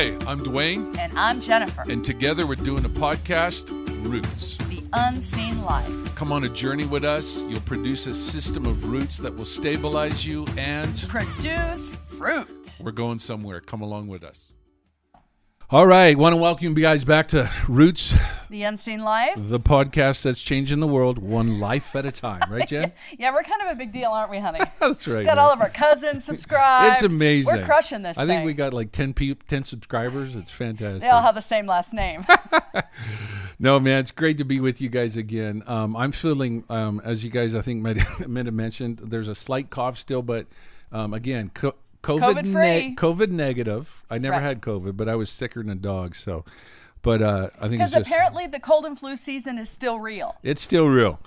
Hey, I'm Dwayne, And I'm Jennifer, and together we're doing a podcast, Roots. the unseen life. Come on a journey with us. You'll produce a system of roots that will stabilize you, and Produce fruit. we're going somewhere. Come along with us. All right, want to welcome you guys back to Roots, The unseen life. the podcast that's changing the world one life at a time, right, Jen? Yeah, we're kind of a big deal, aren't we, honey? That's right. Got man. all of our cousins subscribed. It's amazing. We're crushing this I thing. think we got like 10 pe- 10 subscribers. It's fantastic. They all have the same last name. No, man, it's great to be with you guys again. Um, I'm feeling, um, as you guys I think might, have mentioned, there's a slight cough still, but um, again, co- COVID, COVID-free. COVID negative. I never Right. had COVID, but I was sicker than a dog. So, but uh, I think Because apparently the cold and flu season is still real. it's still real.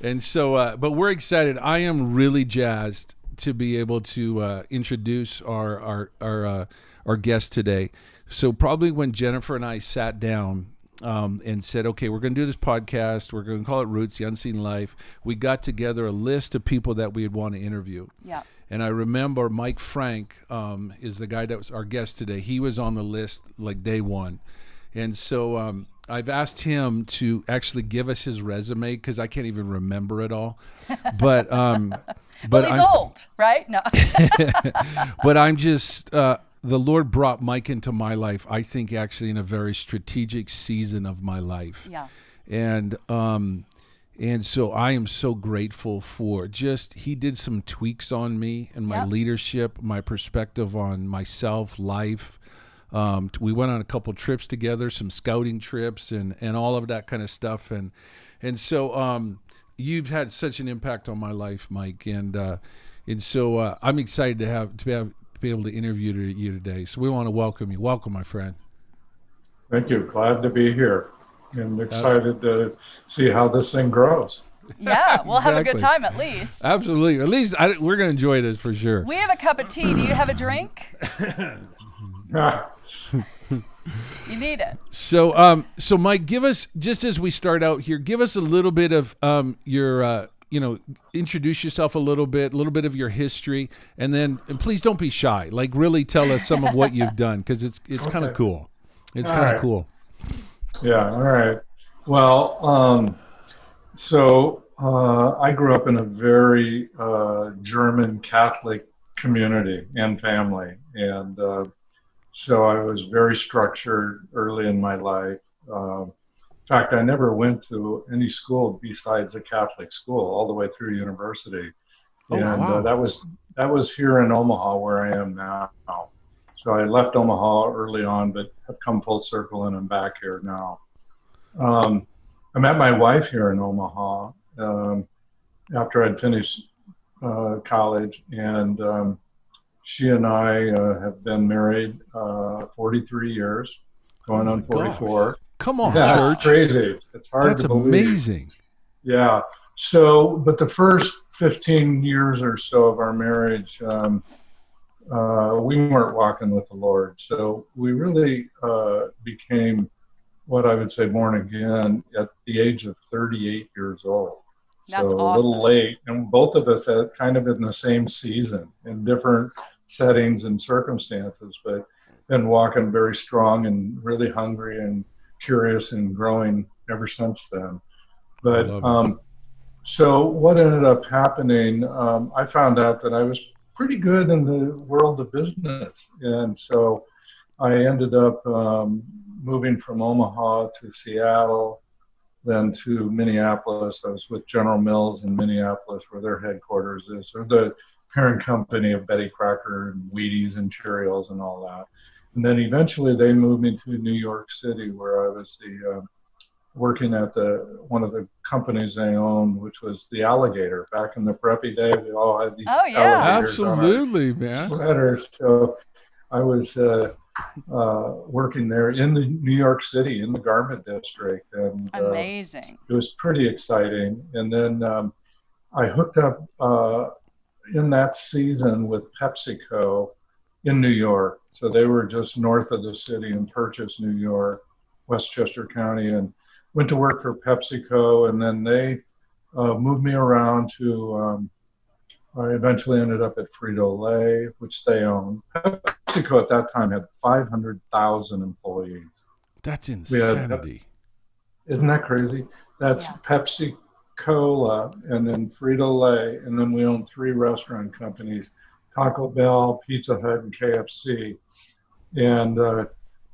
And so, uh, but we're excited. I am really jazzed to be able to uh, introduce our our our uh, our guest today. So probably when Jennifer and I sat down um, and said, "Okay, we're going to do this podcast. We're going to call it Roots: The Unseen Life." We got together a list of people that we'd want to interview. Yeah. And I remember Mike Frank um, is the guy that was our guest today. He was on the list like day one. And so um, I've asked him to actually give us his resume because I can't even remember it all. But um, but Well, he's I'm, old, right? No. but I'm just uh, the Lord brought Mike into my life. I think actually in a very strategic season of my life. yeah. and um and so I am so grateful for just he did some tweaks on me and my Yep. leadership, my perspective on myself, life. Um, we went on a couple trips together, some scouting trips, and and all of that kind of stuff. And and so um, you've had such an impact on my life, Mike. And uh, and so uh, I'm excited to have to be, have, to be able to interview you today. So we want to welcome you. Welcome, my friend. Thank you. Glad to be here and excited to see how this thing grows. Yeah. We'll have a good time at least. Absolutely. At least I, we're going to enjoy this for sure. We have a cup of tea. Do you have a drink? You need it. So, um, so Mike, give us just as we start out here, give us a little bit of um, your, uh, you know, introduce yourself a little bit, a little bit of your history, and then and please don't be shy. Like, really tell us some of what you've done because it's it's kind of cool. It's kind of right. cool. Yeah, all right. Well, um, so uh, I grew up in a very uh, German Catholic community and family. And uh, so I was very structured early in my life. Um in fact, I never went to any school besides a Catholic school all the way through university. Oh, and wow. uh, that was that was here in Omaha where I am now. So I left Omaha early on, but have come full circle and I'm back here now. Um, I met my wife here in Omaha um, after I'd finished uh, college, and um, she and I uh, have been married uh, 43 years, going Oh on my gosh. 44. Come on, Yeah, church. crazy. It's hard That's to believe. amazing. Yeah. So, but the first 15 years or so of our marriage, um, uh, we weren't walking with the Lord. So we really uh, became what I would say born again at the age of 38 years old. That's so a little late, and both of us at kind of in the same season in different settings and circumstances, but been walking very strong and really hungry and curious and growing ever since then. But um, so what ended up happening, um, I found out that I was pretty good in the world of business, and so I ended up um, moving from Omaha to Seattle, then to Minneapolis. I was with General Mills in Minneapolis, where their headquarters is, or the parent company of Betty Crocker and Wheaties and Cheerios and all that. And then eventually they moved me to New York City, where I was the uh, working at the one of the companies they owned, which was the Alligator. Back in the preppy day, we all had these Oh, yeah. alligators on our Absolutely, man. sweaters. So I was uh, uh, working there in the New York City in the garment district, and uh, Amazing. it was pretty exciting. And then um, I hooked up uh, in that season with PepsiCo in New York. So they were just north of the city in Purchase, New York, Westchester County, and went to work for PepsiCo. And then they uh, moved me around to. Um, I eventually ended up at Frito Lay, which they own. PepsiCo at that time had 500,000 employees. That's had- insanity. Isn't that crazy? That's Yeah. Pepsi Cola and then Frito Lay, and then we own three restaurant companies Taco Bell, Pizza Hut, and KFC. And uh,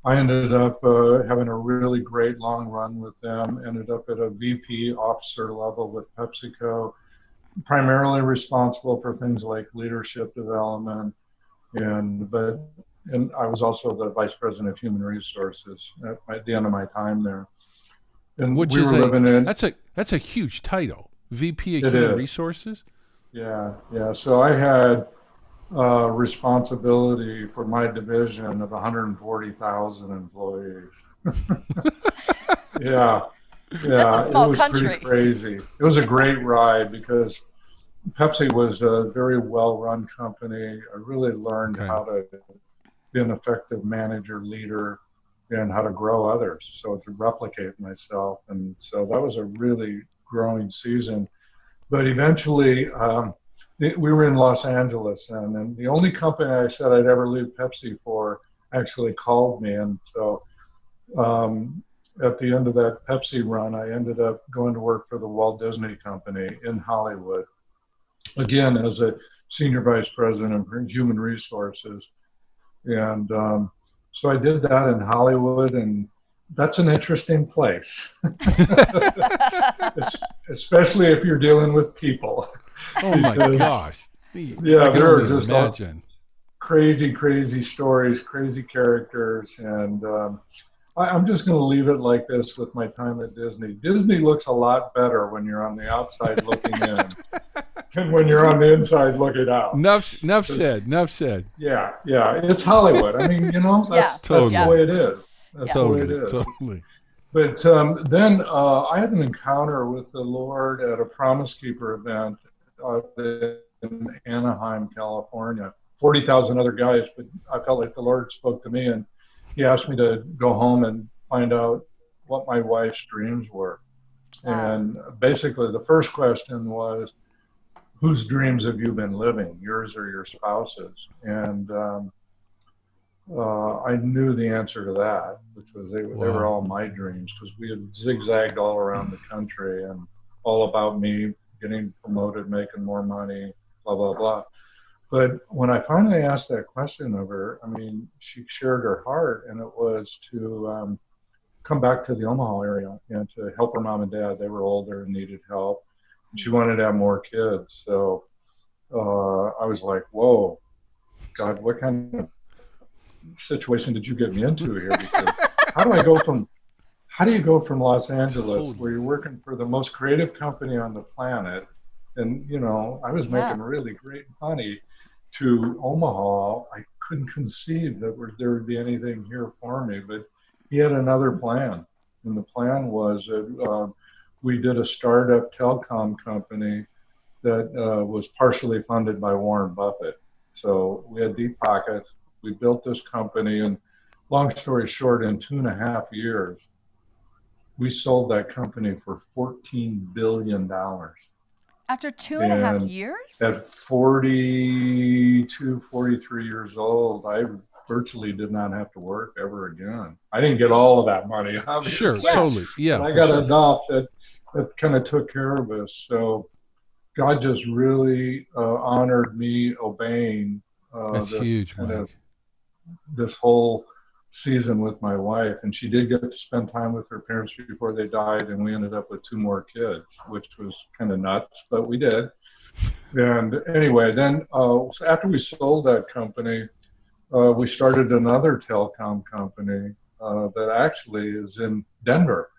I ended up uh, having a really great long run with them, ended up at a VP officer level with PepsiCo, primarily responsible for things like leadership development. And but and I was also the vice president of human resources at, at the end of my time there. And Which we is a living in that's a that's a huge title. VP of Human is. Resources. Yeah, yeah. So I had uh, responsibility for my division of 140,000 employees. yeah, yeah. That's a small it was country. Pretty crazy. It was a great ride because Pepsi was a very well-run company. I really learned Okay. how to be an effective manager, leader, and how to grow others. So to replicate myself, and so that was a really growing season. But eventually, um, it- we were in Los Angeles, and, and the only company I said I'd ever leave Pepsi for actually called me, and so um, at the end of that Pepsi run, I ended up going to work for the Walt Disney Company in Hollywood, again as a senior vice president of human resources, and um, so I did that in Hollywood, and that's an interesting place, especially if you're dealing with people. Oh my Because- gosh. Yeah, I can there are just imagine. crazy, crazy stories, crazy characters, and um, I, I'm just going to leave it like this with my time at Disney. Disney looks a lot better when you're on the outside looking in than when you're on the inside looking out. Enough, enough said. Enough said. Yeah, yeah, it's Hollywood. I mean, you know, that's, Yeah, that's totally. the way it is. That's the way Totally, it is. totally. But um, then uh, I had an encounter with the Lord at a Promise Keeper event uh, in Anaheim, California. 40,000 other guys, but I felt like the Lord spoke to me and He asked me to go home and find out what my wife's dreams were. Wow. And basically, the first question was, whose dreams have you been living, yours or your spouse's? And um, uh, I knew the answer to that, which was they, they were all my dreams because we had zigzagged all around the country and all about me getting promoted, making more money, blah, blah, blah. But when I finally asked that question of her, I mean, she shared her heart, and it was to um, come back to the Omaha area and to help her mom and dad. They were older and needed help. She wanted to have more kids. So uh, I was like, whoa, God, what kind of situation did you get me into here? Because how do I go from how do you go from Los Angeles, Totally. where you're working for the most creative company on the planet, and you know I was Yeah. making really great money, to Omaha? I couldn't conceive that there- there would be anything here for me, but he had another plan, and the plan was that uh, we did a startup telecom company that uh, was partially funded by Warren Buffett. So we had deep pockets. We built this company, and long story short, in two and a half years, we sold that company for $14 billion. After two and a half And years? At 42, 43 years old, I virtually did not have to work ever again. I didn't get all of that money, obviously. Sure, Yeah. totally. Yeah. I got sure. enough that that kind of took care of us. So God just really uh, honored me obeying uh, That's this huge, kind Mike. of this whole season with my wife, and she did get to spend time with her parents before they died, and we ended up with two more kids, which was kind of nuts, but we did. And anyway, then uh, after we sold that company, uh, we started another telecom company uh, that actually is in Denver.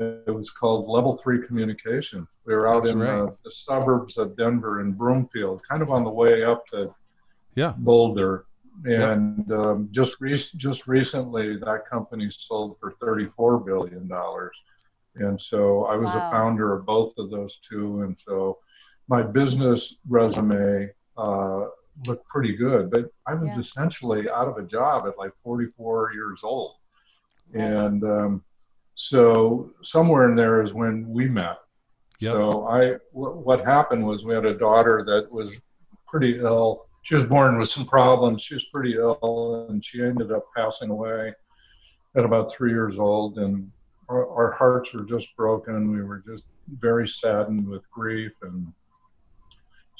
It was called Level Three Communication. We were out That's in right. uh, the suburbs of Denver in Broomfield, kind of on the way up to Yeah. Boulder. And um, just re- just recently, that company sold for thirty-four billion dollars. And so I was Wow. a founder of both of those two. And so my business resume uh, looked pretty good, but I was Yeah. essentially out of a job at like 44 years old. Right. And um, so somewhere in there is when we met. Yep. So I, what happened was we had a daughter that was pretty ill she was born with some problems. She was pretty ill, and she ended up passing away at about three years old. And our, our hearts were just broken. We were just very saddened with grief and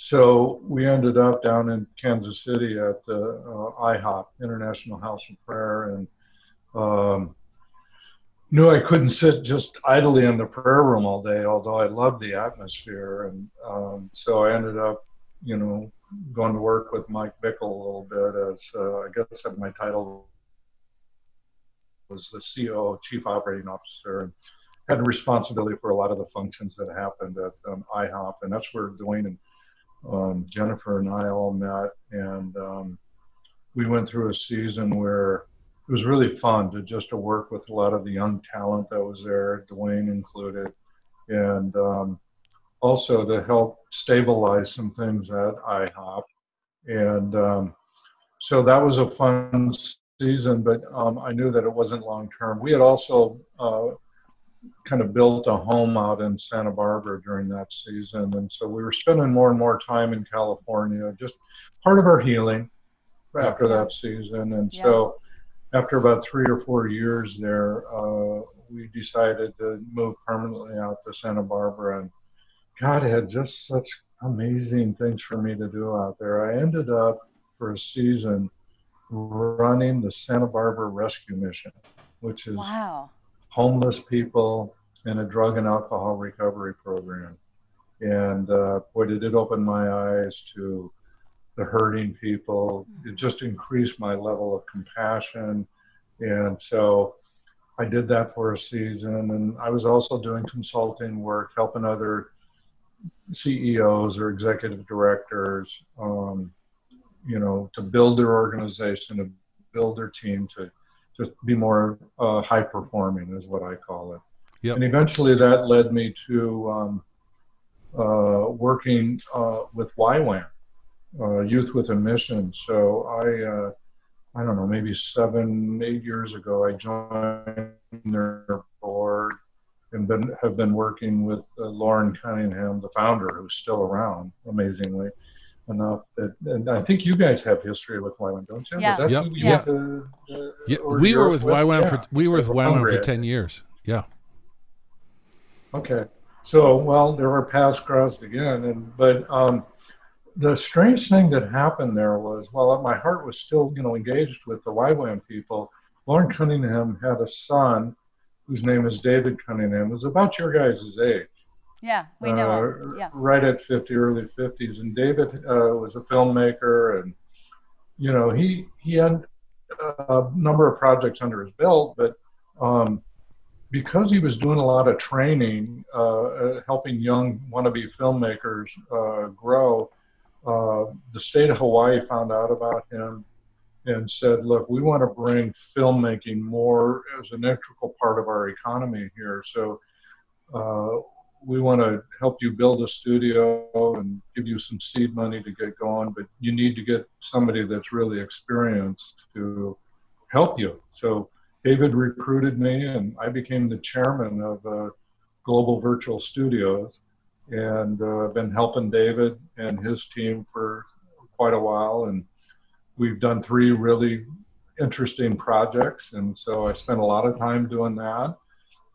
so we ended up down in Kansas City at the uh, IHOP, International House of Prayer, and um, knew I couldn't sit just idly in the prayer room all day, although I loved the atmosphere. And um, so I ended up, you know, going to work with Mike Bickle a little bit as uh, I guess my title was the CEO, Chief Operating Officer, and had responsibility for a lot of the functions that happened at um, IHOP. And that's where Dwayne and um, Jennifer and I all met, and um, we went through a season where it was really fun to just to work with a lot of the young talent that was there, Dwayne included, and um, also to help stabilize some things at IHOP. And um, so that was a fun season, but um, I knew that it wasn't long term. We had also uh, kind of built a home out in Santa Barbara during that season. And so we were spending more and more time in California, just part of our healing after that season. And yeah. so after about three or four years there, uh, we decided to move permanently out to Santa Barbara. And God had just such amazing things for me to do out there. I ended up for a season running the Santa Barbara Rescue Mission, which is wow homeless people in a drug and alcohol recovery program. And uh, boy, did it open my eyes to the hurting people. It just increased my level of compassion. And so I did that for a season. And I was also doing consulting work, helping other CEOs or executive directors, um, you know, to build their organization, to build their team, to just be more uh, high performing is what I call it. Yep. And eventually that led me to um, uh, working uh, with YWAM, uh, Youth with a Mission. So I, uh, I don't know, maybe seven, eight years ago, I joined their and been, have been working with uh, Loren Cunningham, the founder, who's still around, amazingly enough that, and I think you guys have history with YWAM, don't you? Yeah. yep. You yeah. The, the, yeah. We were with YWAM yeah. for we were with YWAM for ten years. Yeah. Okay. So well, there were paths crossed again, and but um, the strange thing that happened there was, while my heart was still, you know, engaged with the YWAM people, Loren Cunningham had a son whose name is David Cunningham, was about your guys' age. Yeah, we know uh, him. Yeah. Right at 50, early 50s. And David uh, was a filmmaker, and you know he he had a number of projects under his belt, but um, because he was doing a lot of training, uh, uh helping young wannabe filmmakers uh, grow, uh, the state of Hawaii found out about him and said, "Look, we want to bring filmmaking more as an integral part of our economy here." So uh, we want to help you build a studio and give you some seed money to get going, but you need to get somebody that's really experienced to help you. So David recruited me, and I became the chairman of uh, Global Virtual Studios, and uh, been helping David and his team for quite a while. And we've done three really interesting projects, and so I spent a lot of time doing that.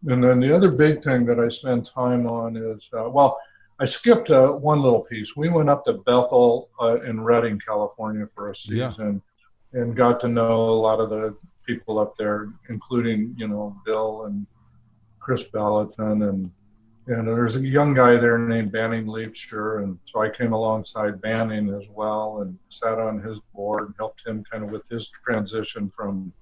And then the other big thing that I spend time on is, uh, well, I skipped uh, one little piece. We went up to Bethel uh, in Redding, California for a season yeah. and got to know a lot of the people up there, including, you know, Bill and Kris Vallotton and and there's a young guy there named Banning Liebscher, and so I came alongside Banning as well and sat on his board and helped him kind of with his transition from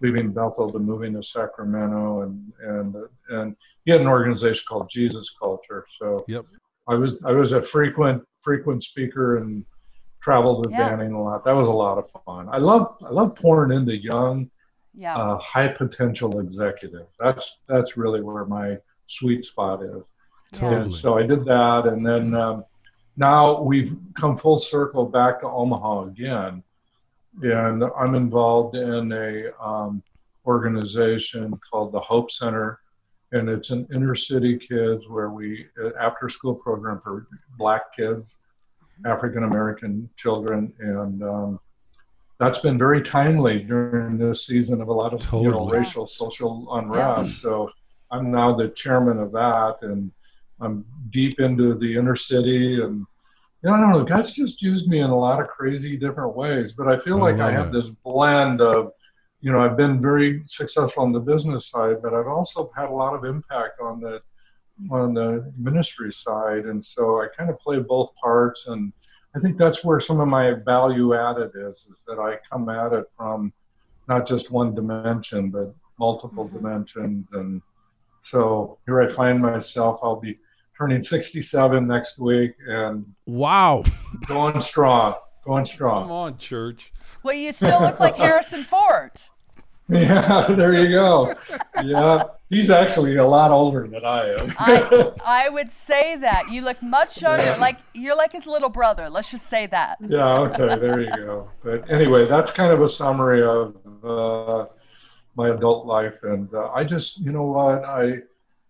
leaving Bethel to moving to Sacramento, and and and he had an organization called Jesus Culture. So yep. I was I was a frequent frequent speaker and traveled with yeah. Banning a lot. That was a lot of fun. I love I love pouring into young, yeah. uh, high potential executives. That's that's really where my sweet spot is. Totally. And so I did that, and then um, now we've come full circle back to Omaha again and I'm involved in a um, organization called the Hope Center, and it's an inner city kids where we uh, after school program for black kids, African American children, and um, that's been very timely during this season of a lot of totally. you know, racial social unrest. Yeah. So I'm now the chairman of that, and I'm deep into the inner city, and you know, I don't know. God's just used me in a lot of crazy different ways, but I feel I like I have it. this blend of, you know, I've been very successful on the business side, but I've also had a lot of impact on the on the ministry side, and so I kind of play both parts and I think that's where some of my value added is, is that I come at it from not just one dimension, but multiple mm-hmm. dimensions. And so here I find myself, I'll be turning 67 next week and wow, going strong, going strong. Come on, church. Well, you still look like Harrison Ford. Yeah, there you go. Yeah, he's actually a lot older than I am. I, I would say that you look much younger. Yeah. Like you're like his little brother. Let's just say that. Yeah. Okay. There you go. But anyway, that's kind of a summary of uh, my adult life, and uh, I just, you know what, I.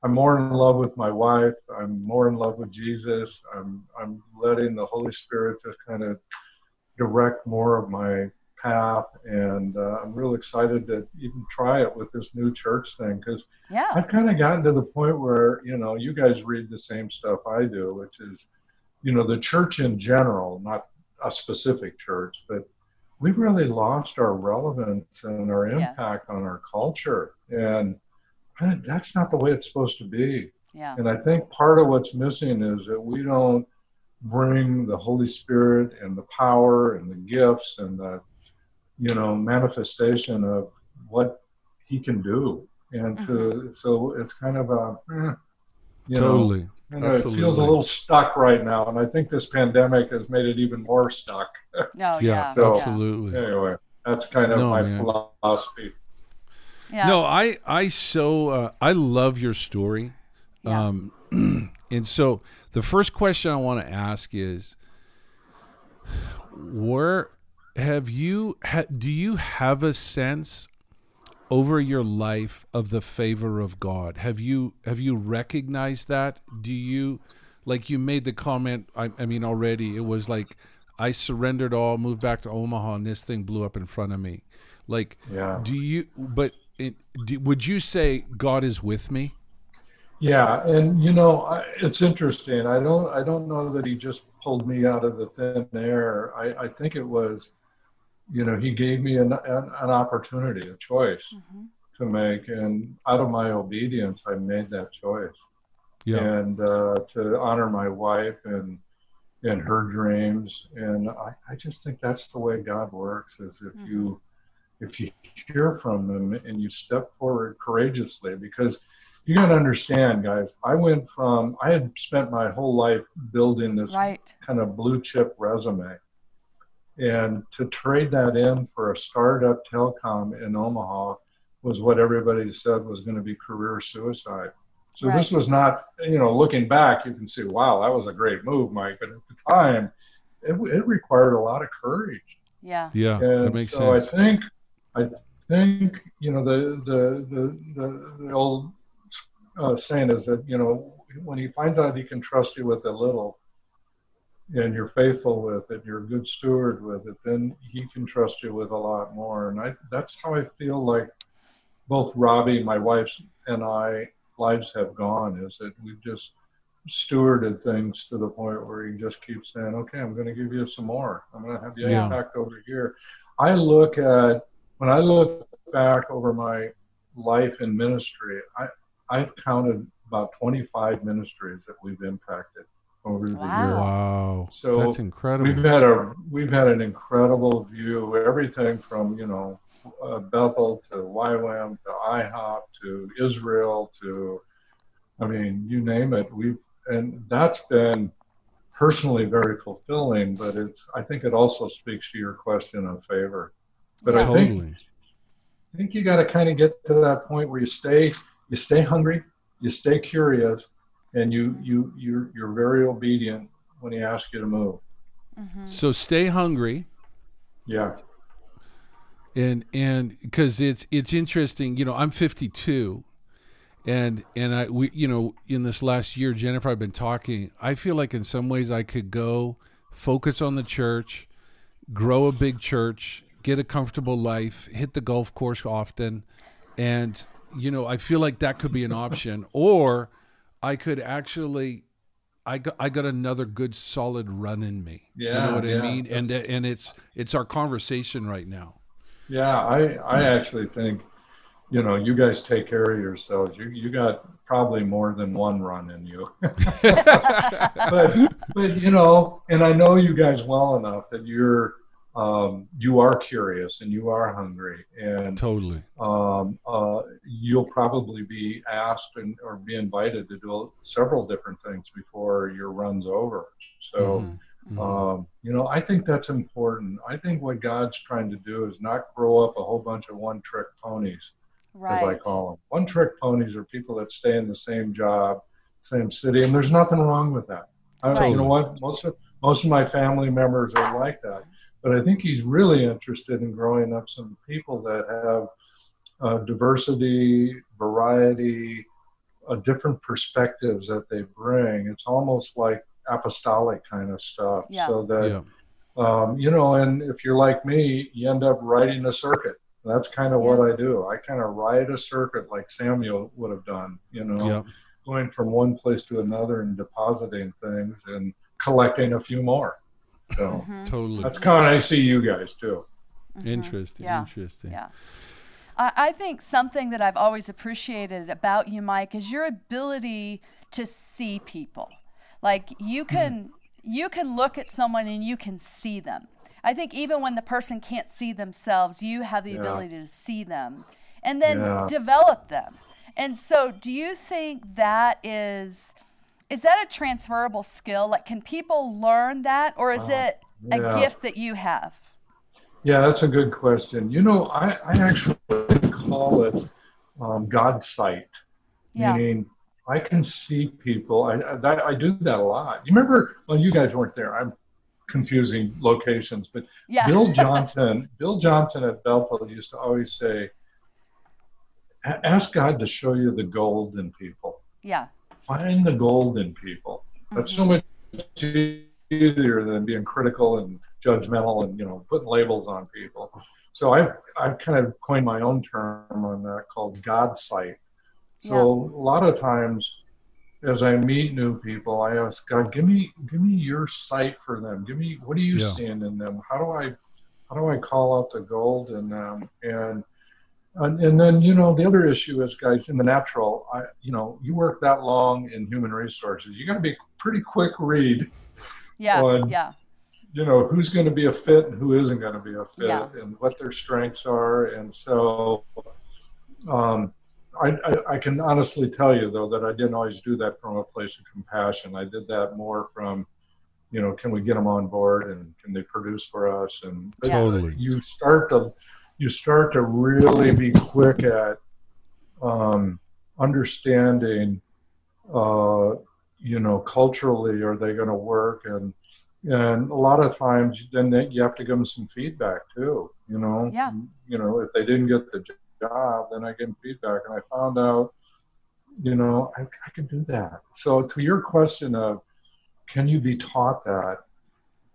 I'm more in love with my wife. I'm more in love with Jesus. I'm I'm letting the Holy Spirit just kind of direct more of my path, and uh, I'm real excited to even try it with this new church thing because yeah. I've kind of gotten to the point where you know you guys read the same stuff I do, which is you know the church in general, not a specific church, but we've really lost our relevance and our impact yes. on our culture, and that's not the way it's supposed to be. Yeah. And I think part of what's missing is that we don't bring the Holy Spirit and the power and the gifts and the you know manifestation of what he can do and to, mm-hmm. so it's kind of a eh, you totally know, you know, it feels a little stuck right now and i think this pandemic has made it even more stuck oh, yeah, yeah. so absolutely anyway that's kind of no, my man. philosophy yeah. no i i so uh, i love your story yeah. um and so the first question i want to ask is where have you ha, do you have a sense over your life of the favor of God? Have you have you recognized that? Do you like you made the comment I, I mean already it was like I surrendered all, moved back to Omaha and this thing blew up in front of me. Like yeah. do you but it, do, would you say God is with me? Yeah, and you know, it's interesting. I don't, I don't know that he just pulled me out of the thin air. I, I think it was you know, he gave me an, an, an opportunity, a choice mm-hmm. to make. And out of my obedience, I made that choice. Yeah. And uh, to honor my wife and and her dreams. And I, I just think that's the way God works is if mm-hmm. you if you hear from them and you step forward courageously because you got to understand guys i went from i had spent my whole life building this right. kind of blue chip resume and to trade that in for a startup telecom in Omaha was what everybody said was going to be career suicide. So right. this was not, you know, looking back, you can see, wow, that was a great move, Mike. But at the time, it, it required a lot of courage. Yeah. Yeah. And that makes so sense. I think, I think, you know, the the the the, the old uh, saying is that you know when he finds out he can trust you with a little, and you're faithful with it, you're a good steward with it, then he can trust you with a lot more. And I, that's how I feel like both Robbie, my wife, and I lives have gone. Is that we've just stewarded things to the point where he just keeps saying, "Okay, I'm going to give you some more. I'm going to have the yeah. impact over here." I look at when I look back over my life in ministry, I I've counted about 25 ministries that we've impacted over the wow. years. Wow. So that's incredible. We've had a we've had an incredible view. Everything from you know uh, Bethel to YWAM to IHOP to Israel to I mean you name it. We've and that's been personally very fulfilling. But it's I think it also speaks to your question of favor. But I think I think you got to kind of get to that point where you stay you stay hungry, you stay curious, and you you you're you're very obedient when he asks you to move. Mm-hmm. So stay hungry. Yeah. And and because it's it's interesting, you know, I'm 52, and and I we you know in this last year, Jennifer, I've been talking. I feel like in some ways I could go focus on the church, grow a big church, get a comfortable life, hit the golf course often, and you know, I feel like that could be an option. or I could actually I got I got another good solid run in me. Yeah, you know what yeah. I mean? And and it's it's our conversation right now. Yeah, I I actually think, you know, you guys take care of yourselves. You you got probably more than one run in you. but but you know, and I know you guys well enough that you're um, you are curious and you are hungry and Totally. um, uh, you'll probably be asked and or be invited to do several different things before your run's over. So. Mhm. Um, you know, I think that's important. I think what God's trying to do is not grow up a whole bunch of one trick ponies, Right. as I call them. One trick ponies are people that stay in the same job, same city, and there's nothing wrong with that. I, Right. You know what? Most of most of my family members are like that. But I think he's really interested in growing up some people that have uh, diversity, variety, uh, different perspectives that they bring. It's almost like apostolic kind of stuff. Yeah. So that Yeah. um, you know, and if you're like me, you end up riding a circuit. That's kind of what I do. I kind of ride a circuit like Samuel would have done, you know, Yeah. going from one place to another and depositing things and collecting a few more. So Mhm. Totally. that's kind of I see you guys too. Interesting. Yeah. Interesting. Yeah. I, I think something that I've always appreciated about you, Mike, is your ability to see people. Like you Mm-hmm. can you can look at someone and you can see them. I think even when the person can't see themselves, you have the Yeah. ability to see them and then Yeah. develop them. And so do you think that is is that a transferable skill? Like can people learn that or is it a yeah. gift that you have? Yeah, that's a good question. You know, I, I actually call it um, God sight. Yeah. meaning I can see people. I, that, I do that a lot. You remember? Well, you guys weren't there. I'm confusing locations, but Yeah. Bill Johnson, Bill Johnson at Bethel used to always say, "Ask God to show you the gold in people. yeah. Find the gold in people." That's so mm-hmm. much easier than being critical and judgmental and you know putting labels on people. So I've I've kind of coined my own term on that called God sight. So a lot of times, as I meet new people, I ask God, give me give me your sight for them. Give me what are you Yeah. seeing in them? How do I how do I call out the gold in them? And and, and then you know the other issue is guys in the natural. I you know you work that long in human resources, you got to be a pretty quick read. Yeah. on- yeah. You know who's going to be a fit and who isn't going to be a fit, Yeah. and what their strengths are, and so. Um, I, I, I can honestly tell you though that I didn't always do that from a place of compassion. I did that more from, you know, can we get them on board and can they produce for us? And Yeah. Totally. you start to you start to really be quick at um, understanding, uh, you know, culturally are they going to work and and a lot of times then they, you have to give them some feedback too. You know, Yeah. you know if they didn't get the job, then I give them feedback, and I found out, you know, I, I can do that. So to your question of, can you be taught that?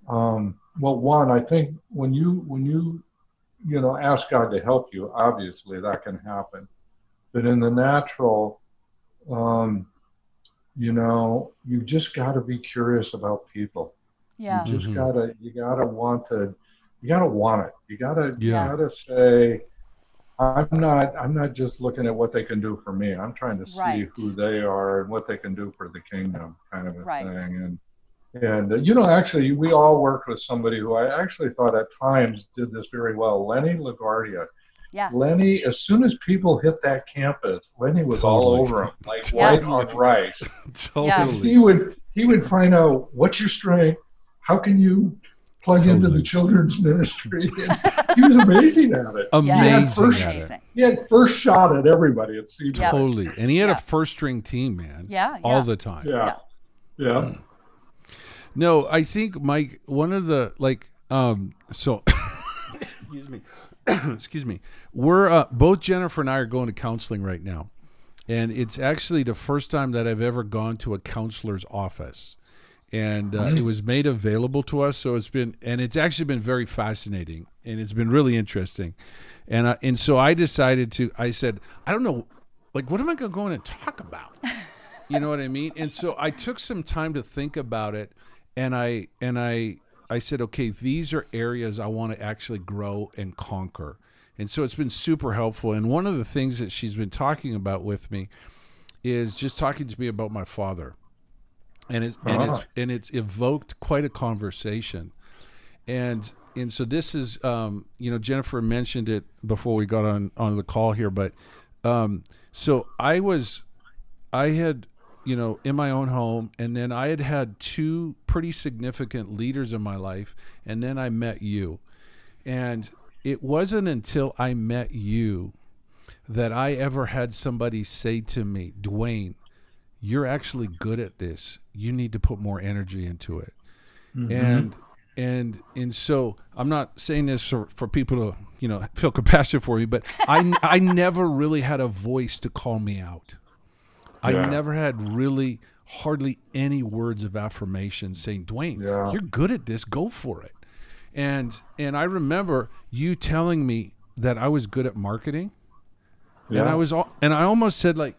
Um, well, one, I think when you when you you know ask God to help you, obviously that can happen, but in the natural, um, you know, you just got to be curious about people. Yeah. You just Mhm. gotta you gotta want to you gotta want it. You gotta you Yeah. gotta say I'm not I'm not just looking at what they can do for me. I'm trying to see Right. who they are and what they can do for the kingdom kind of a Right. thing. And and uh, you know actually we all worked with somebody who I actually thought at times did this very well. Lenny LaGuardia. Yeah. Lenny, as soon as people hit that campus, Lenny was all over them, like Yeah. white on rice Totally. he would he would find out what's your strength, how can you plug into the children's ministry. And he was amazing at it. Amazing first- at it. He had first shot at everybody at CBS. Yeah. Totally. And he had Yeah. a first string team, man. Yeah. Yeah. All the time. Yeah. Yeah. No, I think Mike, one of the like um so excuse me. excuse me. We're uh, both Jennifer and I are going to counseling right now. And it's actually the first time that I've ever gone to a counselor's office. and uh, it was made available to us. So it's been, and it's actually been very fascinating, and it's been really interesting. And I, and so I decided to. I said, I don't know, like, what am I going to go in and talk about? You know what I mean? And so I took some time to think about it, and I and I I said, okay, these are areas I want to actually grow and conquer. And so it's been super helpful. And one of the things that she's been talking about with me is just talking to me about my father. And it's and it's and it's evoked quite a conversation. And and so this is um, you know, Jennifer mentioned it before we got on on the call here, but um, so I was I had you know, in my own home. And then I had had two pretty significant leaders in my life. And then I met you. And it wasn't until I met you that I ever had somebody say to me, Dwayne, you're actually good at this. You need to put more energy into it. Mm-hmm. And and and so I'm not saying this for, for people to you know feel compassion for you, but I I never really had a voice to call me out. I never had really hardly any words of affirmation saying, Dwayne, yeah. you're good at this, go for it. And and I remember you telling me that I was good at marketing. Yeah. And I was all, and I almost said like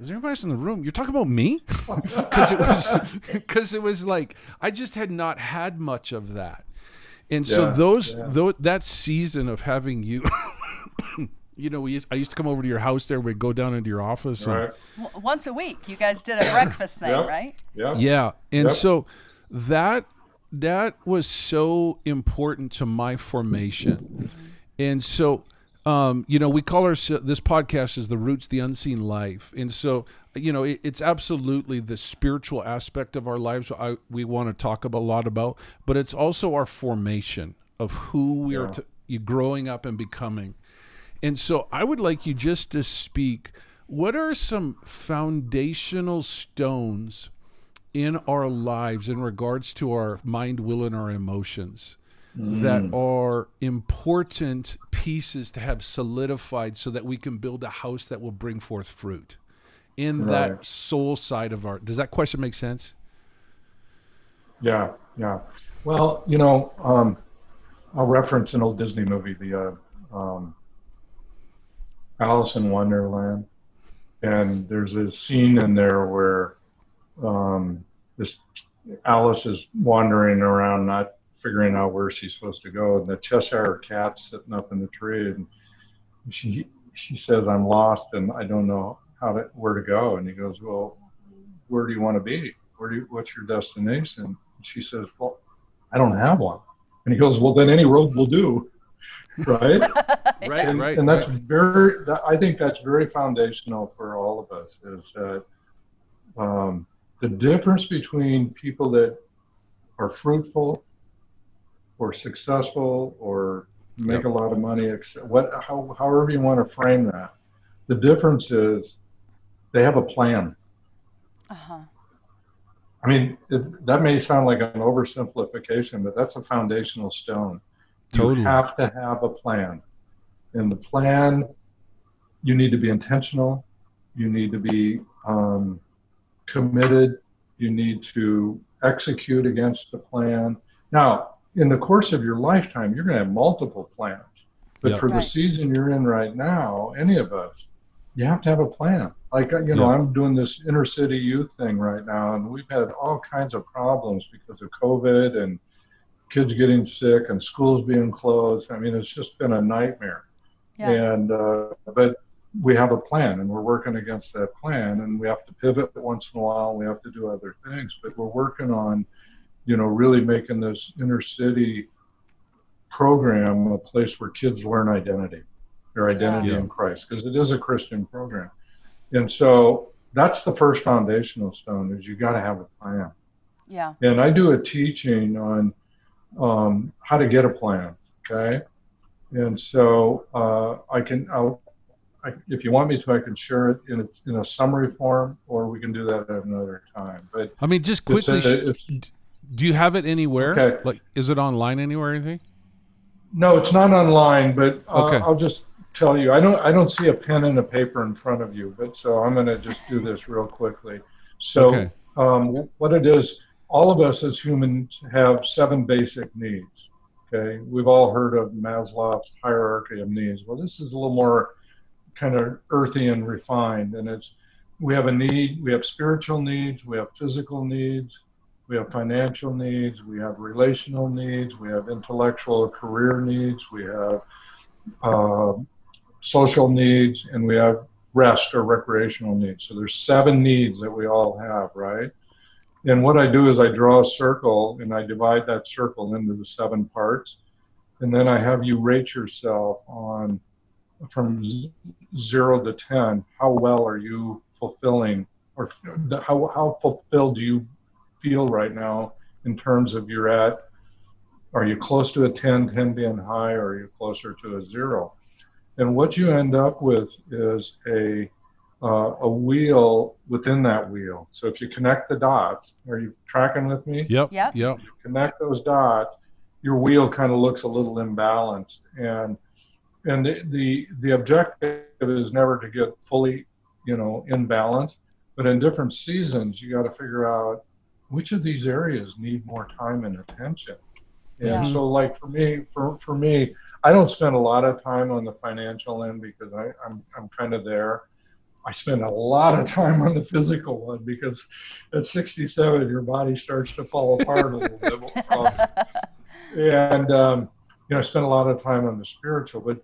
is there anybody else in the room? You're talking about me? Because it was because it was like I just had not had much of that. And yeah, so those, yeah. those that season of having you you know, we used, I used to come over to your house there. We'd go down into your office. Right. And, Once a week, you guys did a breakfast thing, yep. right? Yeah. Yeah, and yep. so that that was so important to my formation, and so. Um, you know, we call our this podcast is the roots, the unseen life, and so you know it, it's absolutely the spiritual aspect of our lives. I, we want to talk about, a lot about, but it's also our formation of who we yeah. are to, growing up and becoming. And so I would like you just to speak. What are some foundational stones in our lives in regards to our mind, will, and our emotions mm. that are important pieces to have solidified so that we can build a house that will bring forth fruit in right. that soul side of our? Does that question make sense? Yeah, yeah. Well, you know, um, I'll reference an old Disney movie, the uh, um, Alice in Wonderland, and there's a scene in there where um, this Alice is wandering around, not figuring out where she's supposed to go, and the Cheshire cat's sitting up in the tree, and she she says, "I'm lost and I don't know how to where to go," and he goes, "Well, where do you want to be? Where do you, what's your destination?" And she says, "Well, I don't have one," and he goes, "Well, then any road will do." Right? right, and, right. And that's right. very, I think that's very foundational for all of us is that um, the difference between people that are fruitful or successful or make yep. a lot of money, except what, how, however you want to frame that, the difference is they have a plan. Uh-huh. I mean, it, that may sound like an oversimplification, but that's a foundational stone. Totally. You have to have a plan. And the plan, you need to be intentional. You need to be um, committed. You need to execute against the plan. Now, in the course of your lifetime, you're going to have multiple plans. But yep. for right. the season you're in right now, any of us, you have to have a plan. Like, you know, yep. I'm doing this inner city youth thing right now, and we've had all kinds of problems because of COVID and kids getting sick and schools being closed. I mean, it's just been a nightmare. Yeah. And uh, but we have a plan, and we're working against that plan, and we have to pivot once in a while. We have to do other things, but we're working on, you know, really making this inner city program a place where kids learn identity, their identity yeah. in Christ, because it is a Christian program. And so that's the first foundational stone is you got to have a plan. Yeah. And I do a teaching on um, how to get a plan. Okay, and so uh, I can, I'll, I, if you want me to, I can share it in a, in a summary form, or we can do that at another time. But I mean, just quickly, a, do you have it anywhere? Okay. Like, is it online anywhere or anything? No, it's not online, but uh, okay. I'll just tell you. I don't, I don't see a pen and a paper in front of you, but so I'm going to just do this real quickly. So, okay. um, what it is, all of us as humans have seven basic needs. Okay, we've all heard of Maslow's hierarchy of needs. Well, this is a little more kind of earthy and refined, and it's we have a need, we have spiritual needs, we have physical needs, we have financial needs, we have relational needs, we have intellectual career needs, we have uh, social needs, and we have rest or recreational needs. So there's seven needs that we all have, right? And what I do is I draw a circle and I divide that circle into the seven parts. And then I have you rate yourself on from zero to 10, how well are you fulfilling or how, how fulfilled do you feel right now in terms of you're at, are you close to a 10, 10 being high, or are you closer to a zero? And what you end up with is a uh, a wheel within that wheel. So if you connect the dots, are you tracking with me? Yep. Yep. Yep. Connect those dots, your wheel kind of looks a little imbalanced, and and the, the the objective is never to get fully, you know, in balance. But in different seasons, you got to figure out which of these areas need more time and attention. And Yeah. so, like for me, for for me, I don't spend a lot of time on the financial end because I, I'm I'm kind of there. I spend a lot of time on the physical one because at 67 your body starts to fall apart a little bit. Um, and um, you know, I spend a lot of time on the spiritual. But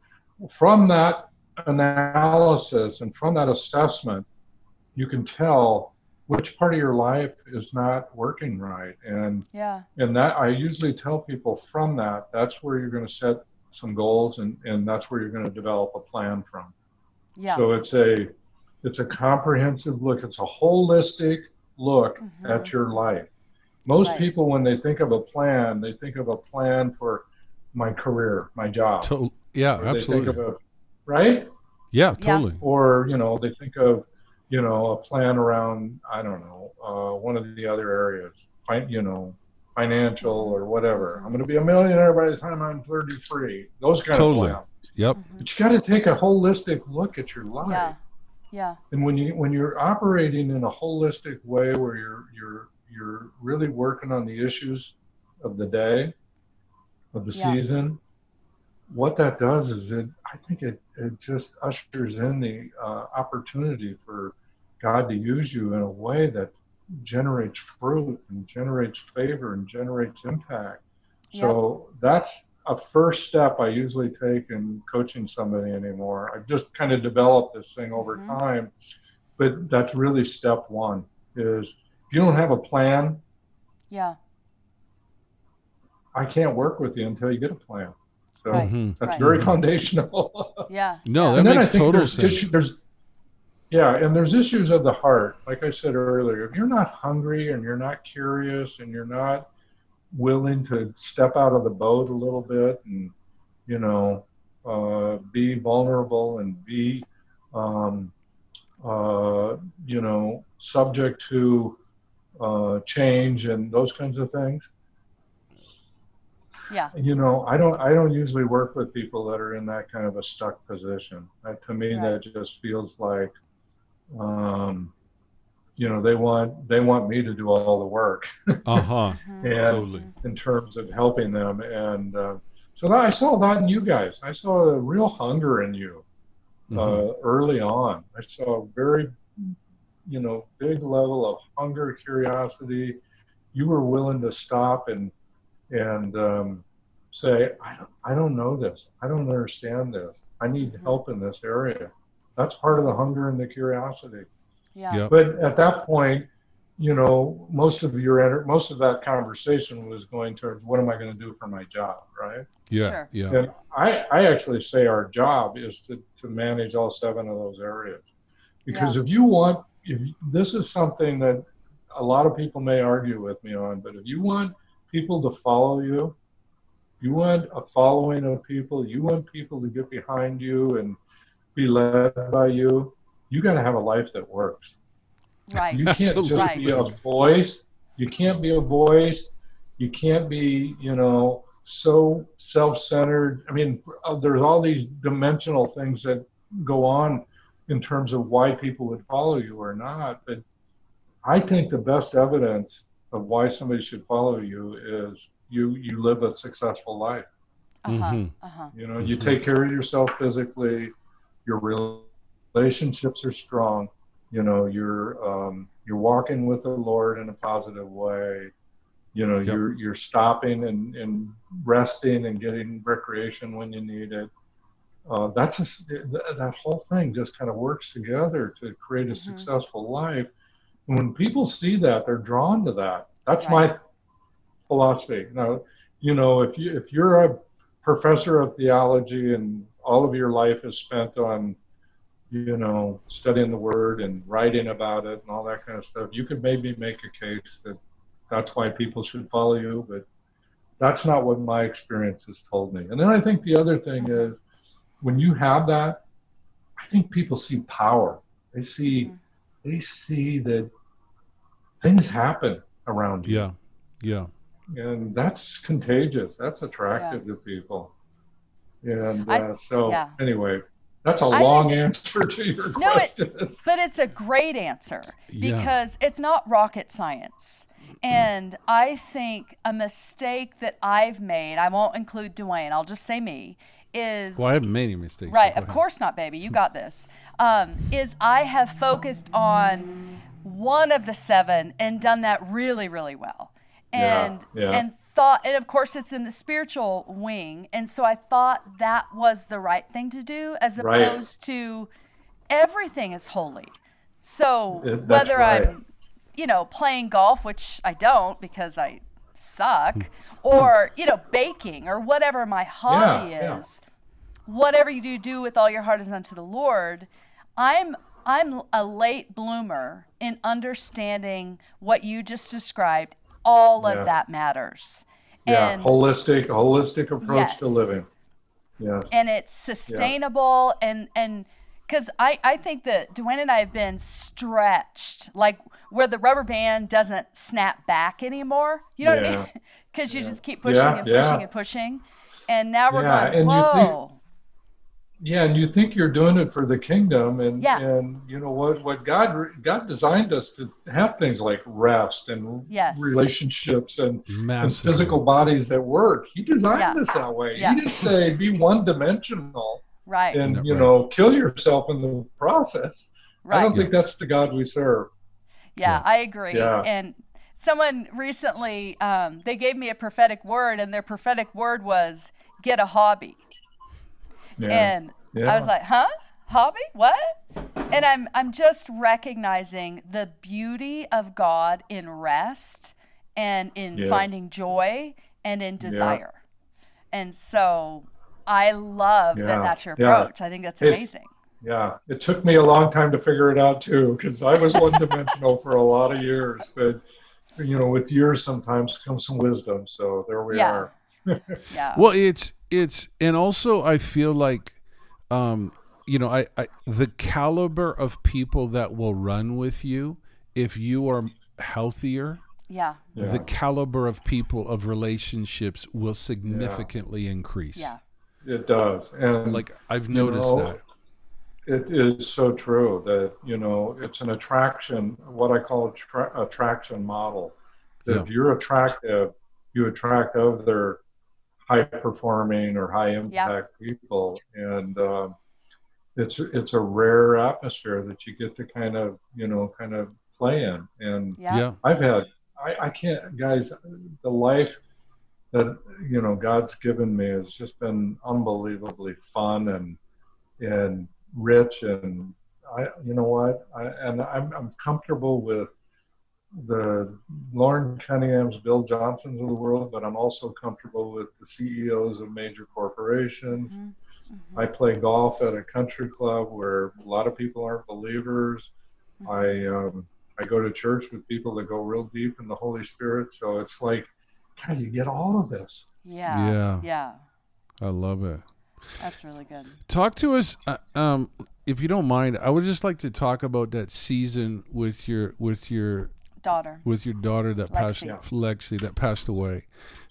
from that analysis and from that assessment, you can tell which part of your life is not working right. And yeah. and that I usually tell people from that, that's where you're going to set some goals and, and that's where you're going to develop a plan from. Yeah. So it's a it's a comprehensive look. It's a holistic look Mhm. at your life. Most Right. people, when they think of a plan, they think of a plan for my career, my job. To- yeah, Or they think absolutely. of a right, yeah, totally. or you know, they think of you know a plan around I don't know uh, one of the other areas, you know, financial or whatever. I'm going to be a millionaire by the time I'm 33. Those kind Totally. of plans. Yep. Mhm. But you got to take a holistic look at your life. Yeah. Yeah. And when you when you're operating in a holistic way where you're you're you're really working on the issues of the day, of the Yeah. season, what that does is it I think it, it just ushers in the uh, opportunity for God to use you in a way that generates fruit and generates favor and generates impact. So that's a first step I usually take in coaching somebody anymore. I've just kind of developed this thing over Mhm. time, but that's really step one is if you don't have a plan, Yeah. I can't work with you until you get a plan. So Right. Mhm. that's Right. very foundational. Yeah. No, that and then I makes think total there's sense. issue, there's yeah, and there's issues of the heart. Like I said earlier, if you're not hungry and you're not curious and you're not willing to step out of the boat a little bit and you know uh, be vulnerable and be um, uh, you know subject to uh, change and those kinds of things. Yeah. you know i don't i don't usually work with people that are in that kind of a stuck position. That, to me that just feels like um you know they want they want me to do all the work Uh huh. Mhm. and Totally. in terms of helping them and uh, so that, i saw that in you guys i saw a real hunger in you Mhm. uh, early on i saw a very you know big level of hunger curiosity you were willing to stop and and um, say I don't, I don't know this i don't understand this i need Mhm. help in this area that's part of the hunger and the curiosity Yeah. Yep. but at that point you know most of your enter- most of that conversation was going towards what am i going to do for my job right Yeah. Sure. Yeah. and I, I actually say our job is to, to manage all seven of those areas. Because if you want, if this is something that a lot of people may argue with me on, but if you want people to follow you, you want a following of people, you want people to get behind you and be led by you, you got to have a life that works. Right. You can't just Right. be a voice. You can't be a voice. You can't be, you know, so self-centered. I mean, uh, there's all these dimensional things that go on in terms of why people would follow you or not. But I think the best evidence of why somebody should follow you is you you live a successful life. Uh huh. Mhm. Uh huh. You know, you Mhm. take care of yourself physically. You're rel- relationships are strong. You know, you're um, you're walking with the Lord in a positive way. You know, Yep. you're you're stopping and, and resting and getting recreation when you need it. Uh, that's a s th that whole thing just kind of works together to create a Mhm. successful life. And when people see that, they're drawn to that. That's Right. my philosophy. Now, you know, if you if you're a professor of theology and all of your life is spent on, you know, studying the word and writing about it and all that kind of stuff, you could maybe make a case that that's why people should follow you, but that's not what my experience has told me. And then I think the other thing is when you have that, I think people see power. They see Mhm. they see that things happen around you Yeah. Yeah. and that's contagious. That's attractive to people. And I- uh, so, yeah. anyway, that's a I long answer to your No, it- question. But it's a great answer Yeah. because it's not rocket science. And I think a mistake that I've made, I won't include Dwayne, I'll just say me, is Well, I haven't made any mistakes. Right, of ahead. course not, baby. You got this. Um, is I have focused on one of the seven and done that really, really well. Yeah, yeah. and thought and of course it's in the spiritual wing. And so I thought that was the right thing to do as Right. opposed to everything is holy. So that's whether right. I'm you know, playing golf, which I don't because I suck, or, you know, baking or whatever my hobby yeah. is, whatever you do, do with all your heart is unto the Lord. I'm I'm a late bloomer in understanding what you just described. All of Yeah. that matters. yeah, And holistic, holistic approach to Yes. living. Yeah, and it's sustainable and and because I, I think that Dwayne and I have been stretched like where the rubber band doesn't snap back anymore. You know what I Yeah. mean? Because you just keep pushing Yeah, and yeah. pushing and pushing, and now we're Yeah, going and whoa. Yeah, and you think you're doing it for the kingdom, and Yeah. and you know what? What God God designed us to have things like rest and Yes. relationships and, and physical bodies that work. He designed Yeah. us that way. Yeah. He didn't say be one dimensional. right, and you Right. know kill yourself in the process. right. I don't think that's the God we serve. Yeah, Yeah. I agree. Yeah. And someone recently, um, they gave me a prophetic word, and their prophetic word was get a hobby. Yeah. And Yeah. I was like, huh? Hobby? What? And I'm I'm just recognizing the beauty of God in rest and in Yes. finding joy and in desire. And so I love that that's your Yeah. approach. I think that's It- amazing. yeah, it took me a long time to figure it out too, because I was one dimensional for a lot of years. But you know, with years sometimes comes some wisdom. So there we Yeah. are. Yeah. Well, it's it's and also I feel like, um, you know, I, I the caliber of people that will run with you if you are healthier. yeah. Yeah. The caliber of people of relationships will significantly increase. Yeah. It does, and Like I've You noticed know, that. It is so true that you know it's an attraction, what I call a tra- attraction model. That Yeah. if you're attractive, you attract other high performing or high impact people, and um, it's it's a rare atmosphere that you get to kind of you know kind of play in. And Yeah. Yeah. I've had I, I can't guys the life that you know God's given me has just been unbelievably fun and and rich and I you know what I and I'm I'm comfortable with the Loren Cunningham's, Bill Johnsons of the world, but I'm also comfortable with the CEOs of major corporations. Mhm. I play golf at a country club where a lot of people aren't believers. Mm-hmm. I um, I go to church with people that go real deep in the Holy Spirit. So it's like, God, you get all of this. Yeah. Yeah. Yeah. I love it. That's really good. Talk to us, uh, um, if you don't mind. I would just like to talk about that season with your with your Daughter. with your daughter that passed Lexi. Lexi that passed away,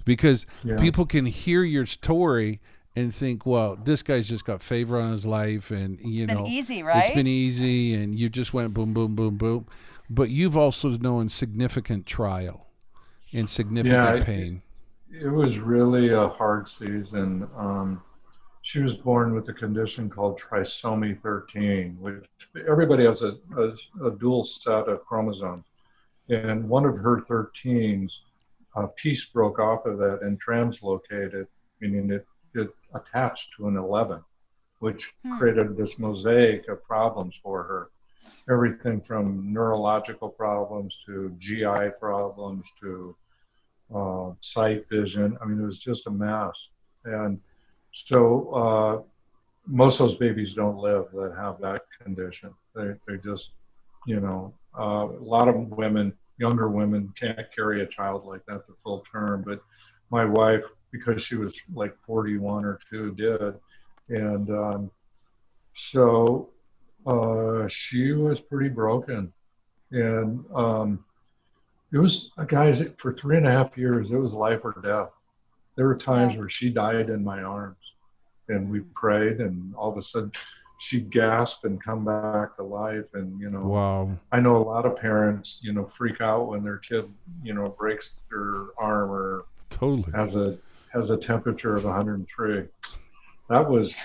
because Yeah. people can hear your story and think, well, this guy's just got favor on his life, and you It's know, been easy, it's right? been easy, and you just went boom, boom, boom, boom. But you've also known significant trial. and significant Yeah, pain. It was really a hard season. Um, she was born with a condition called trisomy 13, which everybody has a, a, a dual set of chromosomes. And one of her 13s, a piece broke off of that and translocated, meaning it, it attached to an 11, which Hmm. created this mosaic of problems for her. Everything from neurological problems to GI problems to uh, sight vision. I mean, it was just a mess. And so uh, most of those babies don't live that have that condition. They, they just, you know, uh, a lot of women, younger women, can't carry a child like that to full term. But my wife, because she was like 41 or two, did. And um, so uh, she was pretty broken. And um, it was, uh, guys, for three and a half years, it was life or death. There were times where she died in my arms, and we prayed, and all of a sudden, she'd gasp and come back to life. And you know, Wow. I know a lot of parents, you know, freak out when their kid, you know, breaks their arm or Totally. has a has a temperature of 103. That was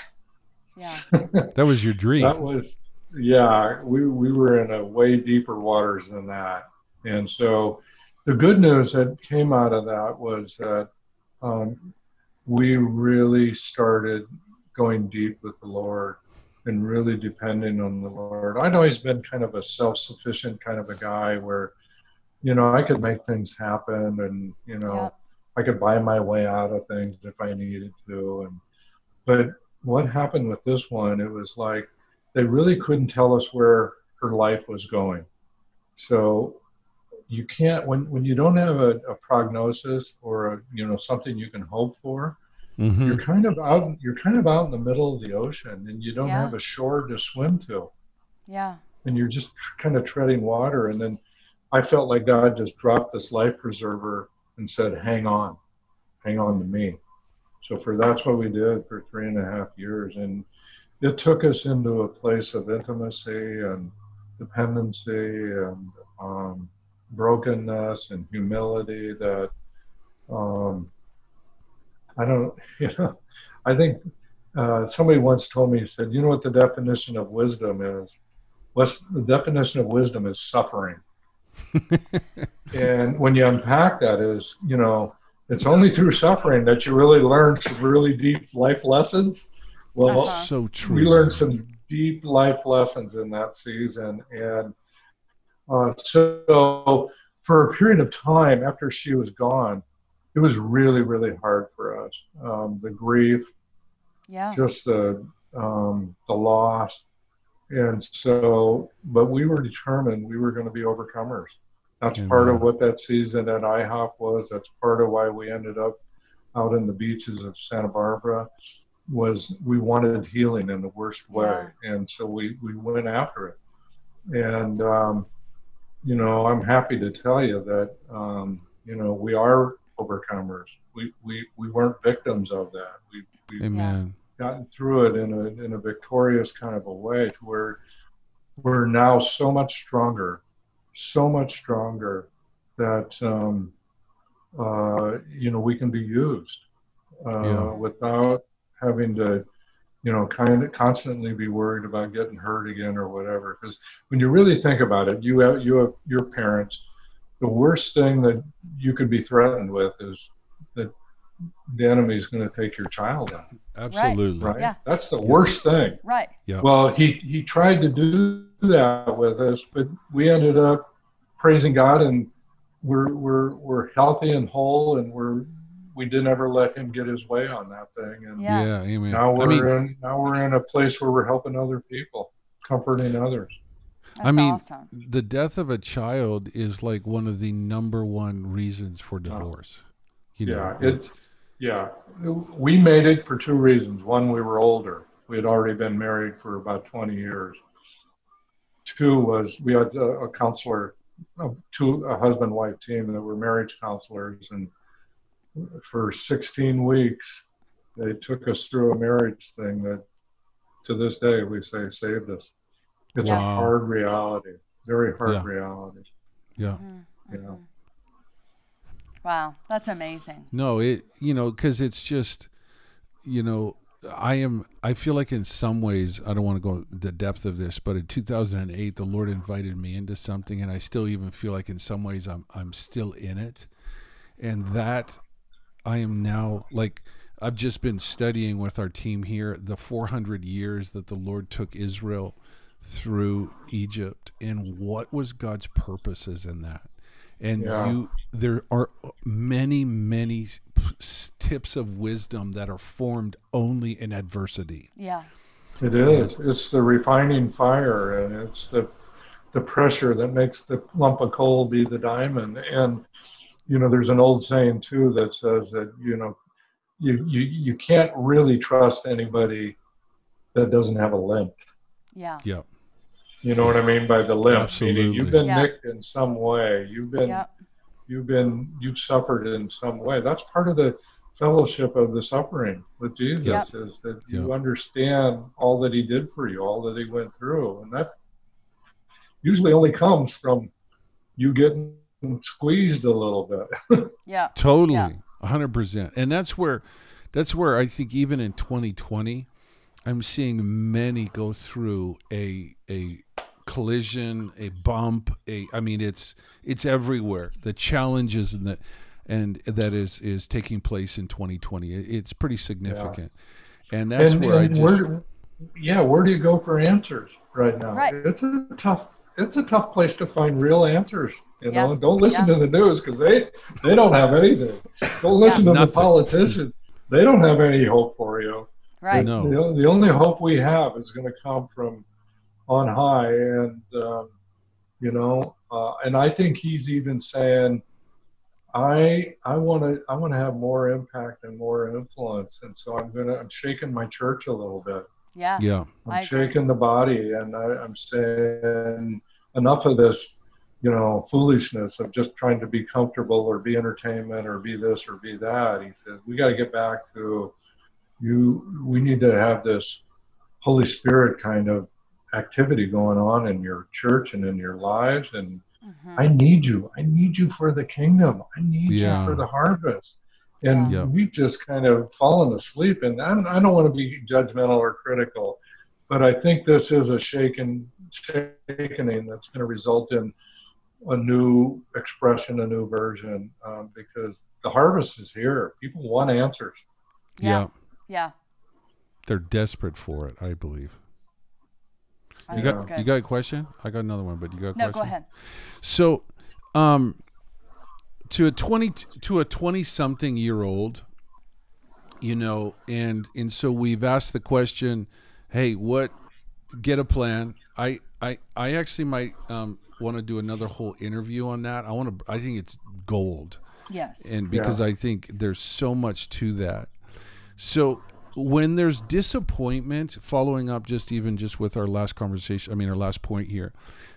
Yeah. That was your dream. that was yeah we we were in a way deeper waters than that and so the good news that came out of that was that um, we really started going deep with the lord and really depending on the lord. I'd always been kind of a self-sufficient kind of a guy where you know i could make things happen and you know Yep. i could buy my way out of things if i needed to. And but what happened with this one it was like they really couldn't tell us where her life was going. So you can't when when you don't have a, a prognosis or a, you know something you can hope for Mhm. you're kind of out you're kind of out in the middle of the ocean and you don't Yeah. have a shore to swim to Yeah. and you're just kind of treading water and then i felt like god just dropped this life preserver and said hang on hang on to me so for that's what we did for three and a half years and it took us into a place of intimacy and dependency and um, brokenness and humility that um, i don't you know i think uh, somebody once told me he said you know what the definition of wisdom is what's the definition of wisdom is suffering and when you unpack that is you know it's only through suffering that you really learn some really deep life lessons well Uh-huh. So true. we learned some deep life lessons in that season and uh, so for a period of time after she was gone it was really really hard for us um, the grief Yeah. just the um, the loss, and so. But we were determined we were going to be overcomers. That's part of what that season at IHOP was. That's part of why we ended up out in the beaches of Santa Barbara. Was we wanted healing in the worst way, and so we we went after it. And um, you know, I'm happy to tell you that um, you know we are overcomers. We we we weren't victims of that. We we Amen. gotten through it in a in a victorious kind of a way to where we're now so much stronger, so much stronger that um, uh, you know we can be used uh, Yeah. without having to you know kind of constantly be worried about getting hurt again or whatever. Because when you really think about it, you have you have your parents. The worst thing that you could be threatened with is that the enemy is going to take your child out Absolutely. right? Yeah. That's the worst thing. Right. Yeah. Well, he he tried to do that with us, but we ended up praising God, and we're we're we're healthy and whole, and we're we didn't ever let him get his way on that thing, and Yeah. Yeah. Amen. now we're I mean, in now we're in a place where we're helping other people, comforting others. That's I mean, awesome. the death of a child is like one of the number one reasons for oh. divorce. You know, Yeah, it's, Yeah, we made it for two reasons. One, we were older; we had already been married for about 20 years. Two was we had a, a counselor, a, two a husband-wife team that were marriage counselors, and for 16 weeks they took us through a marriage thing that, to this day, we say saved us. It's a Wow. hard reality, very hard Yeah. reality. yeah. Mhm, Yeah. mhm. Wow, that's amazing. No, it you know because it's just you know I am I feel like in some ways I don't want to go the depth of this, but in 2008 the Lord invited me into something, and I still even feel like in some ways I'm I'm still in it, and that I am now like I've just been studying with our team here the 400 years that the Lord took Israel through Egypt and what was God's purposes in that. And Yeah. you there are many many tips of wisdom that are formed only in adversity. Yeah. It is. It's the refining fire, and it's the the pressure that makes the lump of coal be the diamond. And you know, there's an old saying too that says that you know, you you you can't really trust anybody that doesn't have a limp. Yeah. Yeah. You know what I mean by the limp? Meaning Absolutely. you've been Yeah. nicked in some way. You've been Yeah. you've been you've suffered in some way. That's part of the fellowship of the suffering with Jesus Yep. is that you Yep. understand all that he did for you, all that he went through. And that usually only comes from you getting squeezed a little bit. Yeah. Totally, Yeah. hundred percent, and that's where, that's where I think even in 2020, I'm seeing many go through a a collision, a bump, a I mean it's it's everywhere. The challenges and the and that is is taking place in 2020. It's pretty significant, and that's and, where I and just where, yeah, where do you go for answers right now? Right. It's a tough it's a tough place to find real answers. You Yeah. know, don't listen Yeah. to the news because they they don't have anything. Don't listen to Nothing. the politicians; they don't have any hope for you. Right. No. The, the only hope we have is going to come from on high, and um, you know, uh, and I think he's even saying, I I want to I want to have more impact and more influence, and so I'm gonna I'm shaking my church a little bit. Yeah. yeah I'm I agree. shaking the body, and I, I'm saying enough of this, you know, foolishness of just trying to be comfortable or be entertainment or be this or be that. He says we got to get back to you. We need to have this Holy Spirit kind of activity going on in your church and in your lives, and Mhm. I need you. I need you for the kingdom. I need Yeah. you for the harvest. And Yeah. we've just kind of fallen asleep. And I, I don't want to be judgmental or critical, but I think this is a shaken, shakening that's going to result in a new expression, a new version, um, because the harvest is here. People want answers. yeah, Yeah. Yeah. they're desperate for it. I believe. I You got you got a question? I got another one, but you got a no, question? go ahead. So, um, to a twenty to a twenty something year old, you know, and and so we've asked the question, hey, what? Get a plan. I I I actually might um, want to do another whole interview on that. I want to. I think it's gold Yes. and because I think there's so much to that. So when there's disappointment, following up just even just with our last conversation, I mean our last point here,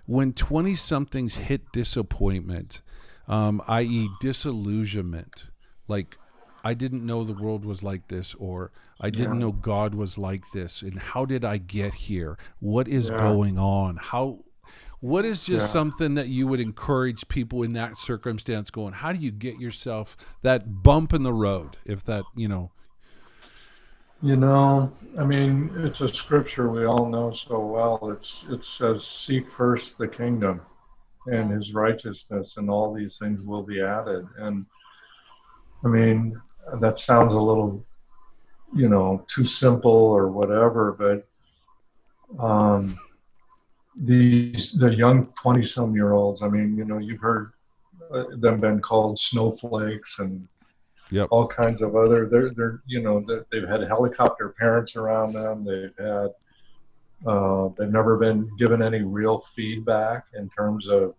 when twenty somethings hit disappointment, um, i.e., disillusionment, like I didn't know the world was like this, or I didn't know God was like this, and how did I get here? What is Yeah. going on? How what is just Yeah. something that you would encourage people in that circumstance going, how do you get yourself that bump in the road if that, you know, You know, I mean, it's a scripture we all know so well. It's it says, "Seek first the kingdom and His righteousness, and all these things will be added." And I mean, that sounds a little, you know, too simple or whatever, but um, these the young twenty-some-year-olds. I mean, you know, you've heard uh, them been called snowflakes and Yep. all kinds of other they're they're you know they've had helicopter parents around them. They've had uh, they've never been given any real feedback in terms of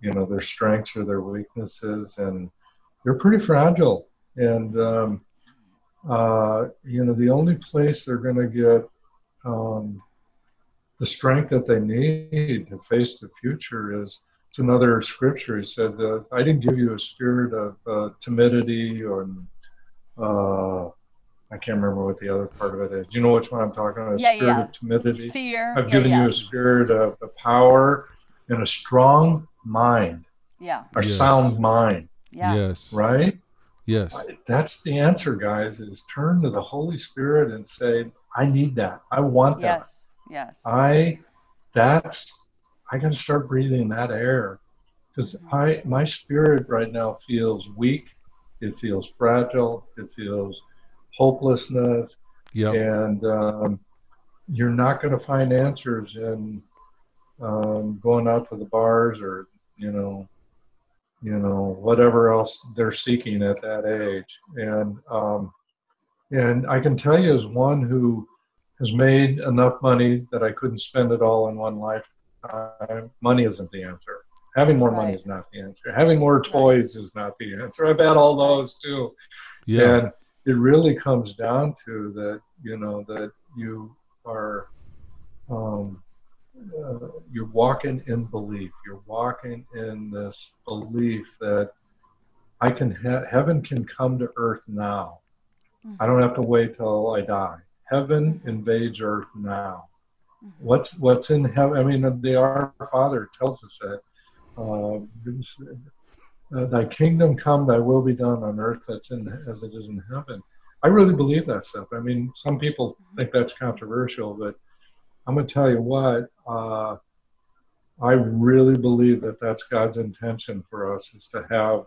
you know their strengths or their weaknesses. And they're pretty fragile. And um, uh, you know the only place they're going to get um, the strength that they need to face the future is it's another scripture. He said, uh, "I didn't give you a spirit of uh, timidity or uh, I can't remember what the other part of it is. You know which one I'm talking about? A Yeah, spirit yeah. of timidity. Fear. I've yeah, given yeah. you a spirit of, of power and a strong mind, yeah. a Yeah. sound mind. Yeah. Yes. right? Yes. That's the answer, guys, is turn to the Holy Spirit and say, I need that. I want that. Yes. Yes. I that's I gotta start breathing that air. Because I my spirit right now feels weak, it feels fragile, it feels hopelessness, Yep. and um, you're not going to find answers in um, going out to the bars or you know you know whatever else they're seeking at that age and um, and i can tell you as one who has made enough money that i couldn't spend it all in one lifetime money isn't the answer having more money is not the answer having more toys is not the answer i've had all those too Yeah. and it really comes down to that, you know, that you are, um, uh, you're walking in belief. You're walking in this belief that I can, ha- heaven can come to earth now. I don't have to wait till I die. Heaven invades earth now. What's what's in heaven? I mean, the Our Father tells us that. Uh, uh, thy kingdom come, thy will be done on earth that's in as it is in heaven. I really believe that stuff. I mean, some people think that's controversial, but I'm going to tell you what. Uh, I really believe that that's God's intention for us is to have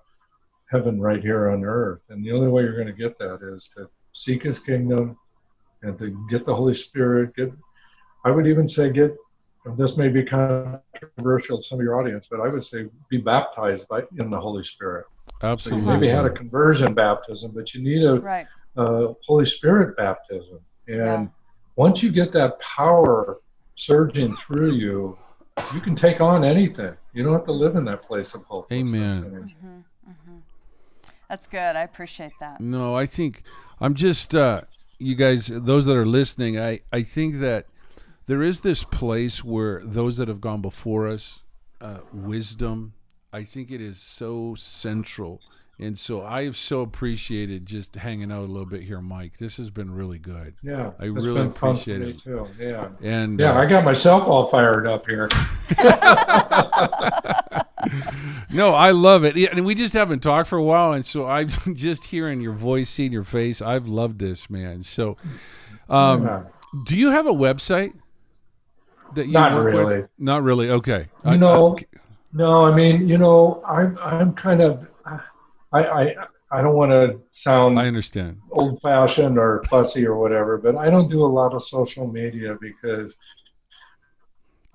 heaven right here on earth, and the only way you're going to get that is to seek His kingdom and to get the Holy Spirit. Get, I would even say, get. This may be controversial to some of your audience, but I would say be baptized by in the Holy Spirit. So you Absolutely. maybe had a conversion baptism, but you need a, Right. a Holy Spirit baptism. And Yeah. once you get that power surging through you, you can take on anything. You don't have to live in that place of hopelessness. Amen. anymore. That's good. I appreciate that. No, I think I'm just uh, you guys, those that are listening. I I think that there is this place where those that have gone before us, uh, wisdom. I think it is so central, and so I have so appreciated just hanging out a little bit here, Mike. This has been really good, Yeah, I really appreciate it. Too. Yeah, and yeah. uh, I got myself all fired up here. No, I love it. And we just haven't talked for a while, and so I'm just hearing your voice, seeing your face. I've loved this, man. So, um, Yeah. do you have a website that you Not work with? really. Not really. Okay. I- No, I- no. I mean, you know, I'm I'm kind of, I I I don't want to sound I understand. old fashioned or fussy or whatever, but I don't do a lot of social media because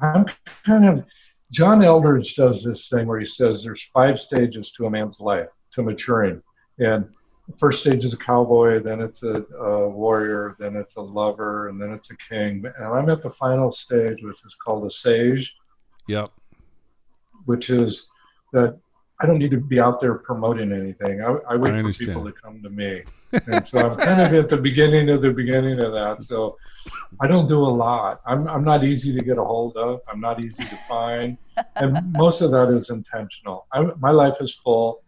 I'm kind of John Eldredge does this thing where he says there's five stages to a man's life to maturing. And first stage is a cowboy, then it's a, a warrior, then it's a lover, and then it's a king. And I'm at the final stage, which is called a sage, Yep. which is that I don't need to be out there promoting anything. I, I wait I for people to come to me. And so I'm kind of at the beginning of the beginning of that. So I don't do a lot. I'm, I'm not easy to get a hold of. I'm not easy to find. And most of that is intentional. I, my life is full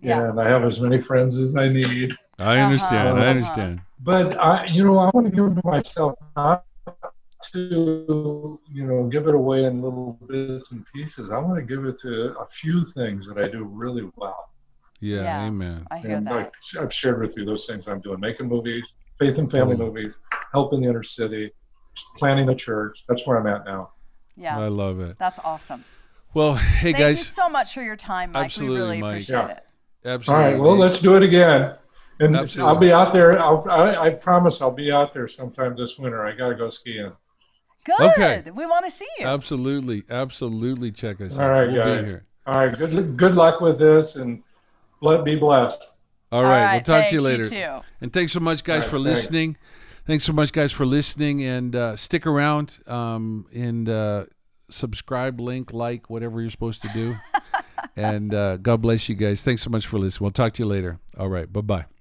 Yeah. and I have as many friends as I need. I understand. Uh-huh. I understand. But I, you know, I want to give it to myself not to, you know, give it away in little bits and pieces. I want to give it to a few things that I do really well. Yeah. Yeah. Amen. I hear And that. like I've shared with you those things I'm doing: making movies, faith and family Totally. movies, helping the inner city, planning the church. That's where I'm at now. Yeah. I love it. That's awesome. Well, hey guys. Thank you so much for your time, Mike. Absolutely, we really Mike. appreciate Yeah. it. All Absolutely. right. Well, let's do it again. And Absolutely. I'll be out there. I'll, I, I promise I'll be out there sometime this winter. I got to go skiing. Good. Okay. We want to see you. Absolutely. Absolutely. Check us All out. right, we'll guys. be here. All right. Good good luck with this, and let be blessed. All right. we'll talk to you thanks, later. too. And thanks so much, guys, All right, for thanks. listening. Thanks so much, guys, for listening. And uh, stick around um, and uh, subscribe, link, like, whatever you're supposed to do. and uh, God bless you guys. Thanks so much for listening. We'll talk to you later. All right. Bye bye.